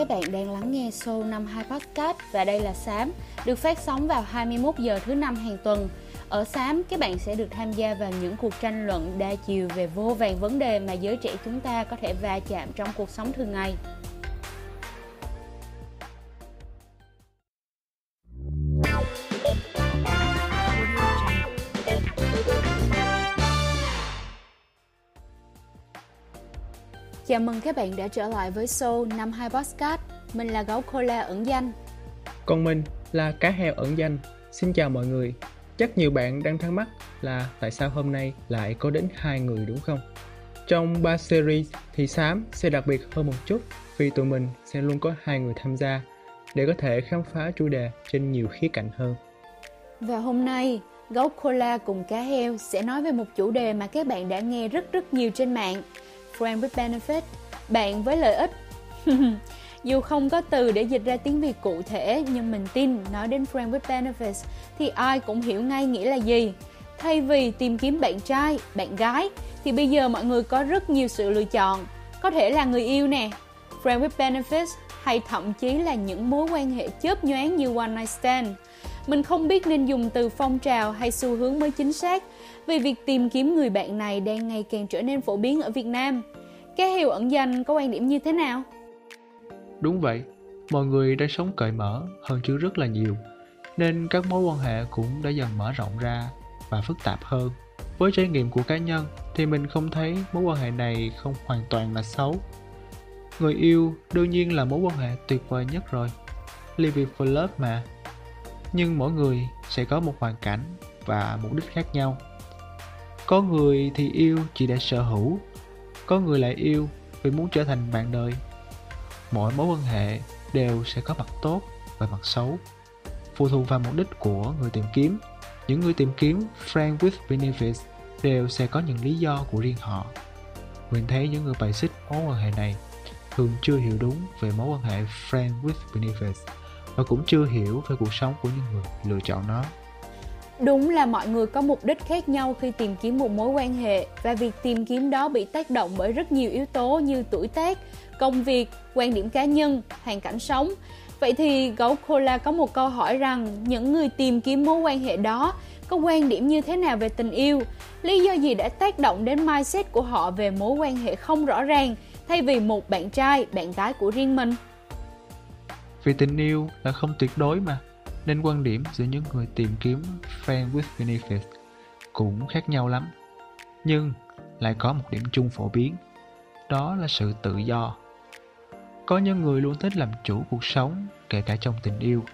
các bạn đang lắng nghe show năm 2 podcast và đây là Sám, được phát sóng vào 21 giờ thứ năm hàng tuần. Ở Sám, các bạn sẽ được tham gia vào những cuộc tranh luận đa chiều về vô vàng vấn đề mà giới trẻ chúng ta có thể va chạm trong cuộc sống thường ngày. Chào mừng các bạn đã trở lại với show năm 2 podcast. Mình là gấu cola ẩn danh. Còn mình là cá heo ẩn danh. Xin chào mọi người. Chắc nhiều bạn đang thắc mắc là tại sao hôm nay lại có đến hai người đúng không? Trong 3 series thì Sám sẽ đặc biệt hơn một chút vì tụi mình sẽ luôn có hai người tham gia để có thể khám phá chủ đề trên nhiều khía cạnh hơn. Và hôm nay, gấu cola cùng cá heo sẽ nói về một chủ đề mà các bạn đã nghe rất rất nhiều trên mạng friend with benefit, bạn với lợi ích. Dù không có từ để dịch ra tiếng Việt cụ thể, nhưng mình tin nói đến friend with benefits thì ai cũng hiểu ngay nghĩa là gì. Thay vì tìm kiếm bạn trai, bạn gái, thì bây giờ mọi người có rất nhiều sự lựa chọn. Có thể là người yêu nè, friend with benefits hay thậm chí là những mối quan hệ chớp nhoáng như one night stand. Mình không biết nên dùng từ phong trào hay xu hướng mới chính xác vì việc tìm kiếm người bạn này đang ngày càng trở nên phổ biến ở Việt Nam. Cái hiệu ẩn danh có quan điểm như thế nào? Đúng vậy, mọi người đang sống cởi mở hơn trước rất là nhiều, nên các mối quan hệ cũng đã dần mở rộng ra và phức tạp hơn. Với trải nghiệm của cá nhân thì mình không thấy mối quan hệ này không hoàn toàn là xấu. Người yêu đương nhiên là mối quan hệ tuyệt vời nhất rồi. Live for love mà. Nhưng mỗi người sẽ có một hoàn cảnh và mục đích khác nhau. Có người thì yêu chỉ để sở hữu, có người lại yêu vì muốn trở thành bạn đời. Mỗi mối quan hệ đều sẽ có mặt tốt và mặt xấu. Phụ thuộc vào mục đích của người tìm kiếm. Những người tìm kiếm friend with benefits đều sẽ có những lý do của riêng họ. Mình thấy những người bài xích mối quan hệ này thường chưa hiểu đúng về mối quan hệ friend with benefits và cũng chưa hiểu về cuộc sống của những người lựa chọn nó Đúng là mọi người có mục đích khác nhau khi tìm kiếm một mối quan hệ và việc tìm kiếm đó bị tác động bởi rất nhiều yếu tố như tuổi tác, công việc, quan điểm cá nhân, hoàn cảnh sống. Vậy thì gấu cola có một câu hỏi rằng những người tìm kiếm mối quan hệ đó có quan điểm như thế nào về tình yêu? Lý do gì đã tác động đến mindset của họ về mối quan hệ không rõ ràng thay vì một bạn trai, bạn gái của riêng mình? Vì tình yêu là không tuyệt đối mà, nên quan điểm giữa những người tìm kiếm fan with benefits cũng khác nhau lắm. Nhưng lại có một điểm chung phổ biến, đó là sự tự do. Có những người luôn thích làm chủ cuộc sống, kể cả trong tình yêu.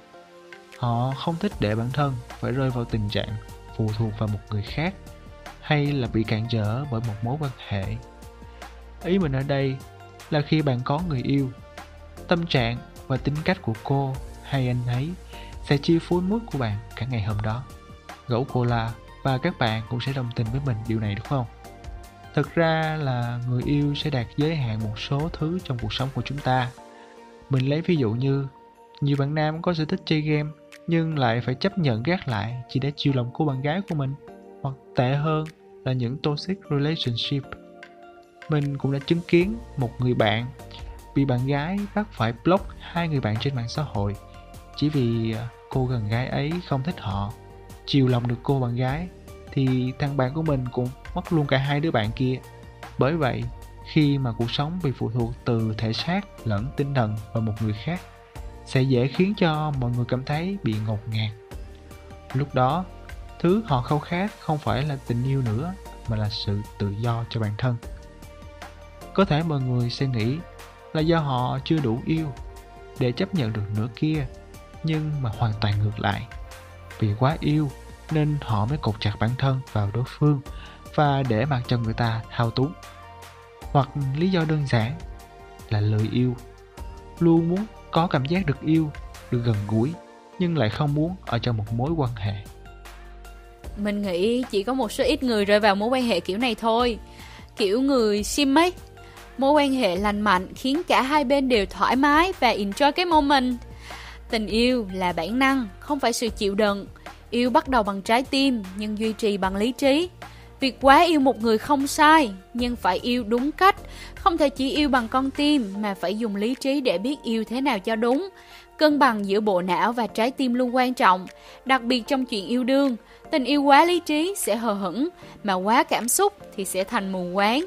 Họ không thích để bản thân phải rơi vào tình trạng phụ thuộc vào một người khác hay là bị cản trở bởi một mối quan hệ. Ý mình ở đây là khi bạn có người yêu, tâm trạng và tính cách của cô hay anh ấy sẽ chi phối mood của bạn cả ngày hôm đó. Gấu cola và các bạn cũng sẽ đồng tình với mình điều này, đúng không? Thực ra là người yêu sẽ đạt giới hạn một số thứ trong cuộc sống của chúng ta. Mình lấy ví dụ như, nhiều bạn nam có sở thích chơi game nhưng lại phải chấp nhận gác lại chỉ để chiều lòng cô bạn gái của mình, hoặc tệ hơn là những toxic relationship. Mình cũng đã chứng kiến một người bạn bị bạn gái bắt phải block hai người bạn trên mạng xã hội, chỉ vì à, cô gần gái ấy không thích họ, chiều lòng được cô bạn gái, thì thằng bạn của mình cũng mất luôn cả hai đứa bạn kia. Bởi vậy, khi mà cuộc sống bị phụ thuộc từ thể xác, lẫn tinh thần vào một người khác, sẽ dễ khiến cho mọi người cảm thấy bị ngột ngạt. Lúc đó, thứ họ khao khát không phải là tình yêu nữa, mà là sự tự do cho bản thân. Có thể mọi người sẽ nghĩ là do họ chưa đủ yêu để chấp nhận được nửa kia, nhưng mà hoàn toàn ngược lại. Vì quá yêu nên họ mới cột chặt bản thân vào đối phương và để mặc cho người ta thao túng. Hoặc lý do đơn giản là lời yêu. Luôn muốn có cảm giác được yêu, được gần gũi, nhưng lại không muốn ở trong một mối quan hệ. Mình nghĩ chỉ có một số ít người rơi vào mối quan hệ kiểu này thôi. Kiểu người sim ấy mối quan hệ lành mạnh khiến cả hai bên đều thoải mái và enjoy cái moment Tình yêu là bản năng, không phải sự chịu đựng. Yêu bắt đầu bằng trái tim nhưng duy trì bằng lý trí. Việc quá yêu một người không sai, nhưng phải yêu đúng cách, không thể chỉ yêu bằng con tim mà phải dùng lý trí để biết yêu thế nào cho đúng. Cân bằng giữa bộ não và trái tim luôn quan trọng, đặc biệt trong chuyện yêu đương. Tình yêu quá lý trí sẽ hờ hững, mà quá cảm xúc thì sẽ thành mù quáng.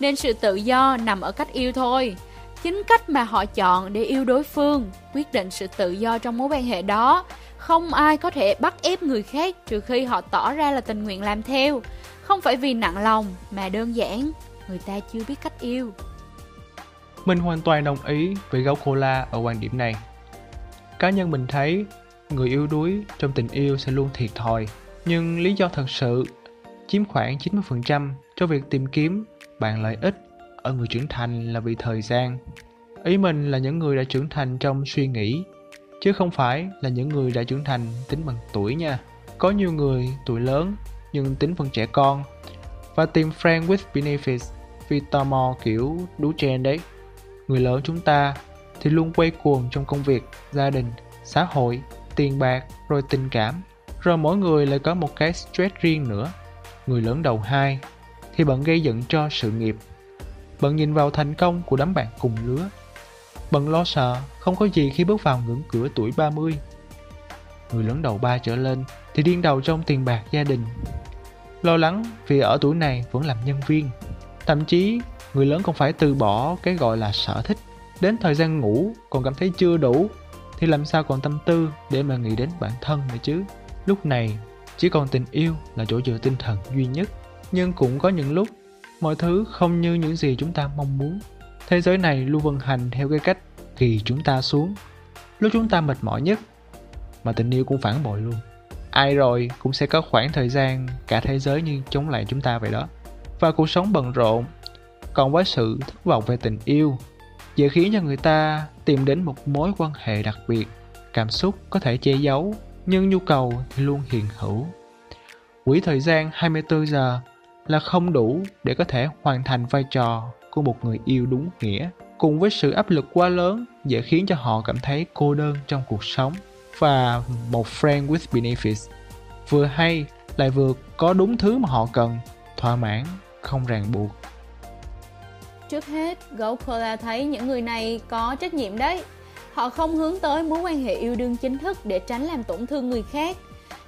Nên sự tự do nằm ở cách yêu thôi. Chính cách mà họ chọn để yêu đối phương, quyết định sự tự do trong mối quan hệ đó. Không ai có thể bắt ép người khác trừ khi họ tỏ ra là tình nguyện làm theo. Không phải vì nặng lòng mà đơn giản, người ta chưa biết cách yêu. Mình hoàn toàn đồng ý với gấu cola ở quan điểm này. Cá nhân mình thấy, người yêu đuối trong tình yêu sẽ luôn thiệt thòi. Nhưng lý do thật sự chiếm khoảng 90% cho việc tìm kiếm bạn lợi ích ở người trưởng thành là vì thời gian. Ý mình là những người đã trưởng thành trong suy nghĩ, chứ không phải là những người đã trưởng thành tính bằng tuổi nha. Có nhiều người tuổi lớn nhưng tính vẫn trẻ con và tìm friend with benefits vì tò mò kiểu đú chen đấy. Người lớn chúng ta thì luôn quay cuồng trong công việc, gia đình, xã hội, tiền bạc, rồi tình cảm. Rồi mỗi người lại có một cái stress riêng nữa. Người lớn đầu hai thì bận gây dựng cho sự nghiệp. Bận nhìn vào thành công của đám bạn cùng lứa. Bận lo sợ, không có gì khi bước vào ngưỡng cửa tuổi 30. Người lớn đầu ba trở lên thì điên đầu trong tiền bạc gia đình. Lo lắng vì ở tuổi này vẫn làm nhân viên. Thậm chí, người lớn còn phải từ bỏ cái gọi là sở thích. Đến thời gian ngủ còn cảm thấy chưa đủ, thì làm sao còn tâm tư để mà nghĩ đến bản thân nữa chứ. Lúc này, chỉ còn tình yêu là chỗ dựa tinh thần duy nhất. Nhưng cũng có những lúc, mọi thứ không như những gì chúng ta mong muốn. Thế giới này luôn vận hành theo cái cách kỳ chúng ta xuống. Lúc chúng ta mệt mỏi nhất, mà tình yêu cũng phản bội luôn ai rồi cũng sẽ có khoảng thời gian cả thế giới như chống lại chúng ta vậy đó và cuộc sống bận rộn còn với sự thất vọng về tình yêu, dễ khiến cho người ta tìm đến một mối quan hệ đặc biệt, cảm xúc có thể che giấu, nhưng nhu cầu thì luôn hiện hữu quỹ thời gian 24 giờ là không đủ để có thể hoàn thành vai trò của một người yêu đúng nghĩa, cùng với sự áp lực quá lớn dễ khiến cho họ cảm thấy cô đơn trong cuộc sống. Và một friend with benefits vừa hay lại vừa có đúng thứ mà họ cần, thỏa mãn, không ràng buộc. Trước hết, gấu cola thấy những người này có trách nhiệm đấy. Họ không hướng tới mối quan hệ yêu đương chính thức để tránh làm tổn thương người khác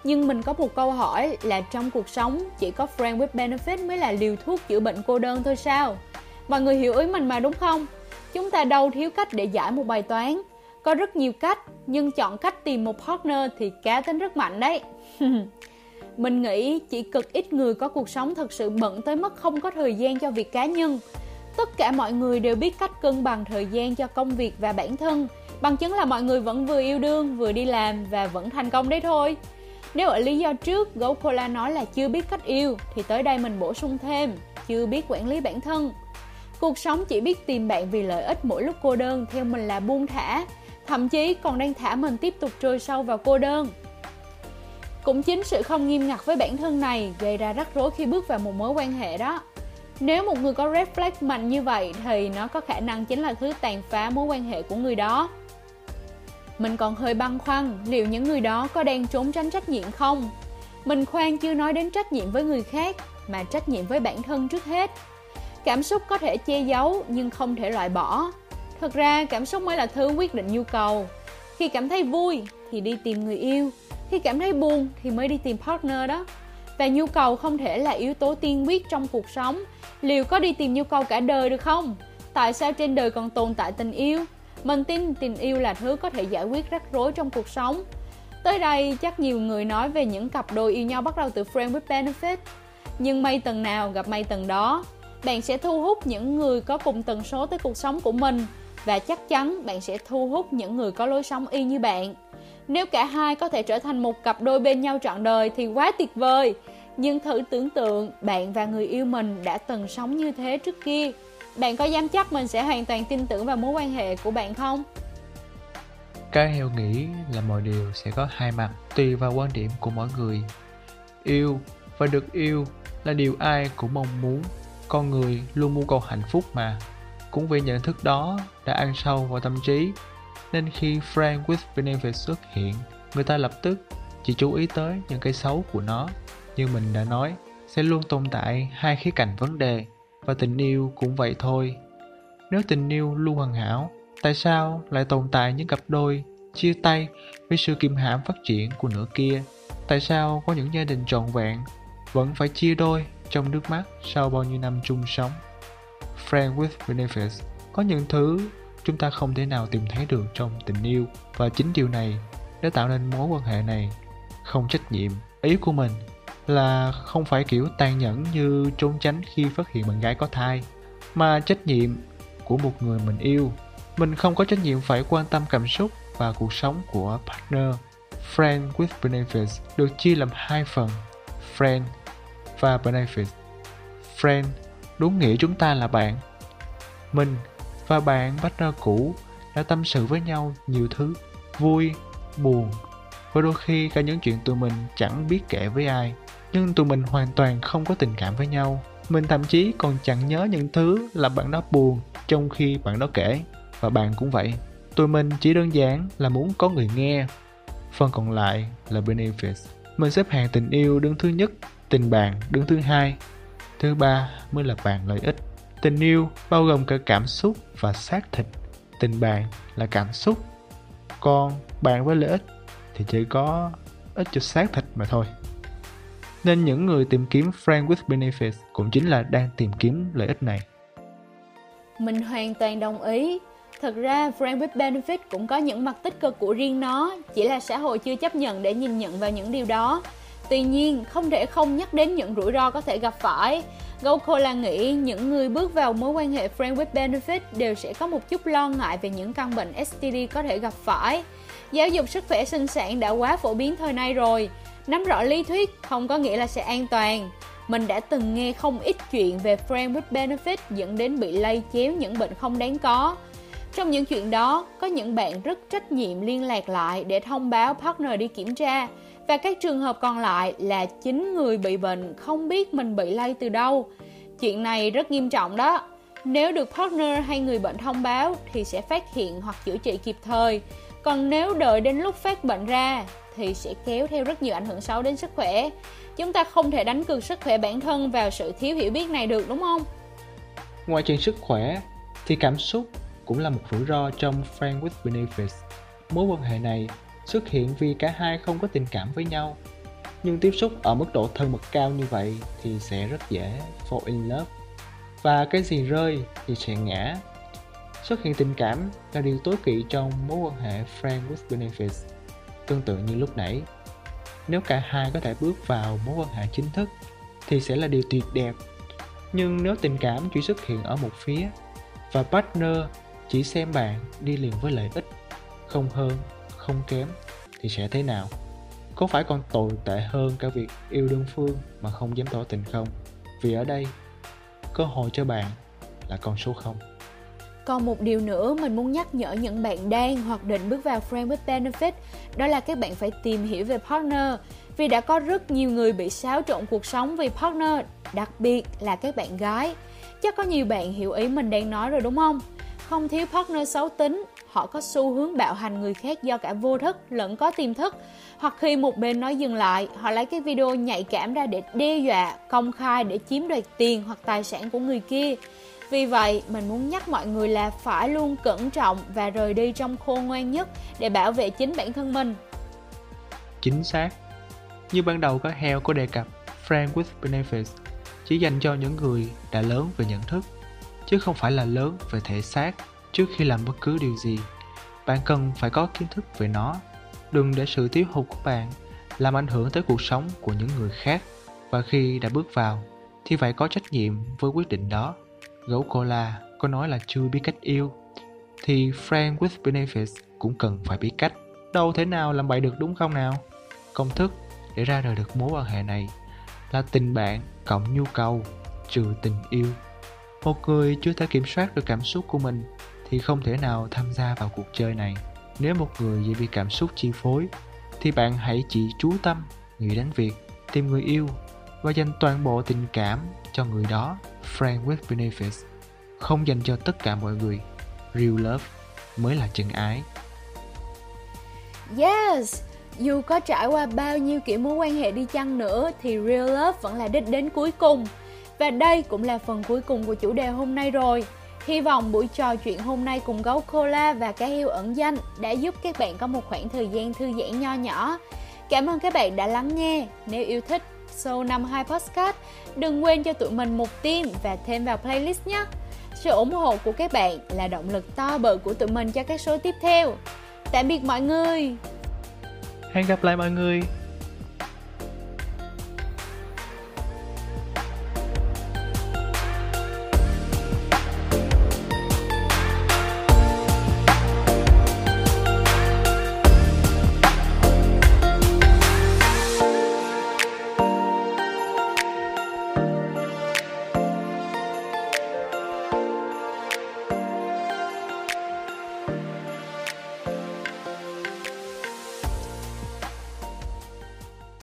nhưng mình có một câu hỏi là trong cuộc sống chỉ có friend with benefit mới là liều thuốc chữa bệnh cô đơn thôi sao mọi người hiểu ý mình mà đúng không chúng ta đâu thiếu cách để giải một bài toán có rất nhiều cách, nhưng chọn cách tìm một partner thì cá tính rất mạnh đấy. Mình nghĩ chỉ cực ít người có cuộc sống thật sự bận tới mức không có thời gian cho việc cá nhân. Tất cả mọi người đều biết cách cân bằng thời gian cho công việc và bản thân. Bằng chứng là mọi người vẫn vừa yêu đương, vừa đi làm và vẫn thành công đấy thôi. Nếu ở lý do trước, Gấu Cola nói là chưa biết cách yêu, thì tới đây mình bổ sung thêm, chưa biết quản lý bản thân. Cuộc sống chỉ biết tìm bạn vì lợi ích mỗi lúc cô đơn theo mình là buông thả, thậm chí còn đang thả mình tiếp tục trôi sâu vào cô đơn. Cũng chính sự không nghiêm ngặt với bản thân này gây ra rắc rối khi bước vào một mối quan hệ đó. Nếu một người có red flag mạnh như vậy thì nó có khả năng chính là thứ tàn phá mối quan hệ của người đó. Mình còn hơi băn khoăn liệu những người đó có đang trốn tránh trách nhiệm không? Mình khoan chưa nói đến trách nhiệm với người khác mà trách nhiệm với bản thân trước hết. Cảm xúc có thể che giấu nhưng không thể loại bỏ. Thật ra cảm xúc mới là thứ quyết định nhu cầu. Khi cảm thấy vui thì đi tìm người yêu, khi cảm thấy buồn thì mới đi tìm partner đó. Và nhu cầu không thể là yếu tố tiên quyết trong cuộc sống. Liệu có đi tìm nhu cầu cả đời được không? Tại sao trên đời còn tồn tại tình yêu? Mình tin tình yêu là thứ có thể giải quyết rắc rối trong cuộc sống. Tới đây, chắc nhiều người nói về những cặp đôi yêu nhau bắt đầu từ friend with benefit. Nhưng may tầng nào gặp may tầng đó. Bạn sẽ thu hút những người có cùng tần số tới cuộc sống của mình và chắc chắn bạn sẽ thu hút những người có lối sống y như bạn. Nếu cả hai có thể trở thành một cặp đôi bên nhau trọn đời thì quá tuyệt vời. Nhưng thử tưởng tượng bạn và người yêu mình đã từng sống như thế trước kia. Bạn có dám chắc mình sẽ hoàn toàn tin tưởng vào mối quan hệ của bạn không? Cái heo nghĩ là mọi điều sẽ có hai mặt tùy vào quan điểm của mỗi người. Yêu và được yêu là điều ai cũng mong muốn. Con người luôn mưu cầu hạnh phúc mà cũng vì nhận thức đó đã ăn sâu vào tâm trí, nên khi Frank with Benefit xuất hiện, người ta lập tức chỉ chú ý tới những cái xấu của nó. Như mình đã nói, sẽ luôn tồn tại hai khía cạnh vấn đề và tình yêu cũng vậy thôi. Nếu tình yêu luôn hoàn hảo, tại sao lại tồn tại những cặp đôi chia tay vì sự kiềm hãm phát triển của nửa kia? Tại sao có những gia đình trọn vẹn vẫn phải chia đôi trong nước mắt sau bao nhiêu năm chung sống? Friend with benefits có những thứ chúng ta không thể nào tìm thấy được trong tình yêu và chính điều này đã tạo nên mối quan hệ này không trách nhiệm ý của mình là không phải kiểu tàn nhẫn như trốn tránh khi phát hiện bạn gái có thai, mà trách nhiệm của một người mình yêu. Mình không có trách nhiệm phải quan tâm cảm xúc và cuộc sống của partner. Friend with benefits được chia làm hai phần, friend và benefits. Friend đúng nghĩa chúng ta là bạn. Mình và bạn partner cũ đã tâm sự với nhau nhiều thứ, vui, buồn và đôi khi cả những chuyện tụi mình chẳng biết kể với ai, nhưng tụi mình hoàn toàn không có tình cảm với nhau. Mình thậm chí còn chẳng nhớ những thứ làm bạn đó buồn trong khi bạn đó kể. Và bạn cũng vậy, tụi mình chỉ đơn giản là muốn có người nghe. Phần còn lại là benefits. Mình xếp hạng tình yêu đứng thứ nhất, tình bạn đứng thứ hai, thứ ba mới là bạn lợi ích. Tình yêu bao gồm cả cảm xúc và xác thịt. Tình bạn là cảm xúc. Còn bạn với lợi ích thì chỉ có ít cho xác thịt mà thôi nên những người tìm kiếm friend with benefits cũng chính là đang tìm kiếm lợi ích này mình hoàn toàn đồng ý Thật ra Friend with Benefit cũng có những mặt tích cực của riêng nó, chỉ là xã hội chưa chấp nhận để nhìn nhận vào những điều đó. Tuy nhiên, không thể không nhắc đến những rủi ro có thể gặp phải. GoCola nghĩ những người bước vào mối quan hệ Friend with Benefit đều sẽ có một chút lo ngại về những căn bệnh STD có thể gặp phải. Giáo dục sức khỏe sinh sản đã quá phổ biến thời nay rồi. Nắm rõ lý thuyết không có nghĩa là sẽ an toàn. Mình đã từng nghe không ít chuyện về Friend with Benefit dẫn đến bị lây chéo những bệnh không đáng có. Trong những chuyện đó, có những bạn rất trách nhiệm liên lạc lại để thông báo partner đi kiểm tra và các trường hợp còn lại là chính người bị bệnh không biết mình bị lây từ đâu. Chuyện này rất nghiêm trọng đó. Nếu được partner hay người bệnh thông báo thì sẽ phát hiện hoặc chữa trị kịp thời. Còn nếu đợi đến lúc phát bệnh ra, thì sẽ kéo theo rất nhiều ảnh hưởng xấu đến sức khỏe. Chúng ta không thể đánh cược sức khỏe bản thân vào sự thiếu hiểu biết này được, đúng không? Ngoài chuyện sức khỏe, thì cảm xúc cũng là một rủi ro trong Friend with Benefits. Mối quan hệ này xuất hiện vì cả hai không có tình cảm với nhau. Nhưng tiếp xúc ở mức độ thân mật cao như vậy thì sẽ rất dễ fall in love. Và cái gì rơi thì sẽ ngã. Xuất hiện tình cảm là điều tối kỵ trong mối quan hệ Friend with Benefits. Tương tự như lúc nãy, nếu cả hai có thể bước vào mối quan hệ chính thức thì sẽ là điều tuyệt đẹp. Nhưng nếu tình cảm chỉ xuất hiện ở một phía và partner chỉ xem bạn đi liền với lợi ích không hơn không kém thì sẽ thế nào có phải còn tồi tệ hơn cả việc yêu đơn phương mà không dám tỏ tình không vì ở đây cơ hội cho bạn là con số không còn một điều nữa mình muốn nhắc nhở những bạn đang hoặc định bước vào Friend with Benefit đó là các bạn phải tìm hiểu về partner vì đã có rất nhiều người bị xáo trộn cuộc sống vì partner đặc biệt là các bạn gái chắc có nhiều bạn hiểu ý mình đang nói rồi đúng không không thiếu partner xấu tính, họ có xu hướng bạo hành người khác do cả vô thức lẫn có tiềm thức. Hoặc khi một bên nói dừng lại, họ lấy cái video nhạy cảm ra để đe dọa, công khai để chiếm đoạt tiền hoặc tài sản của người kia. Vì vậy, mình muốn nhắc mọi người là phải luôn cẩn trọng và rời đi trong khôn ngoan nhất để bảo vệ chính bản thân mình. Chính xác. Như ban đầu có heo có đề cập, Friend with Benefits chỉ dành cho những người đã lớn về nhận thức chứ không phải là lớn về thể xác trước khi làm bất cứ điều gì bạn cần phải có kiến thức về nó đừng để sự thiếu hụt của bạn làm ảnh hưởng tới cuộc sống của những người khác và khi đã bước vào thì phải có trách nhiệm với quyết định đó gấu cola có nói là chưa biết cách yêu. Thì friend with benefits cũng cần phải biết cách. Đâu thể nào làm bậy được đúng không nào? Công thức để ra đời được mối quan hệ này là tình bạn cộng nhu cầu, trừ tình yêu. Một người chưa thể kiểm soát được cảm xúc của mình thì không thể nào tham gia vào cuộc chơi này. Nếu một người dễ bị cảm xúc chi phối thì bạn hãy chỉ chú tâm nghĩ đến việc tìm người yêu và dành toàn bộ tình cảm cho người đó friend with benefits, không dành cho tất cả mọi người real love mới là chân ái yes, dù có trải qua bao nhiêu kiểu mối quan hệ đi chăng nữa, thì real love vẫn là đích đến cuối cùng. Và đây cũng là phần cuối cùng của chủ đề hôm nay rồi. Hy vọng buổi trò chuyện hôm nay cùng gấu cola và cá heo ẩn danh đã giúp các bạn có một khoảng thời gian thư giãn nho nhỏ. Cảm ơn các bạn đã lắng nghe. Nếu yêu thích Show 52 Podcast, đừng quên cho tụi mình một tim và thêm vào playlist nhé. Sự ủng hộ của các bạn là động lực to bự của tụi mình cho các số tiếp theo. Tạm biệt mọi người! Hẹn gặp lại mọi người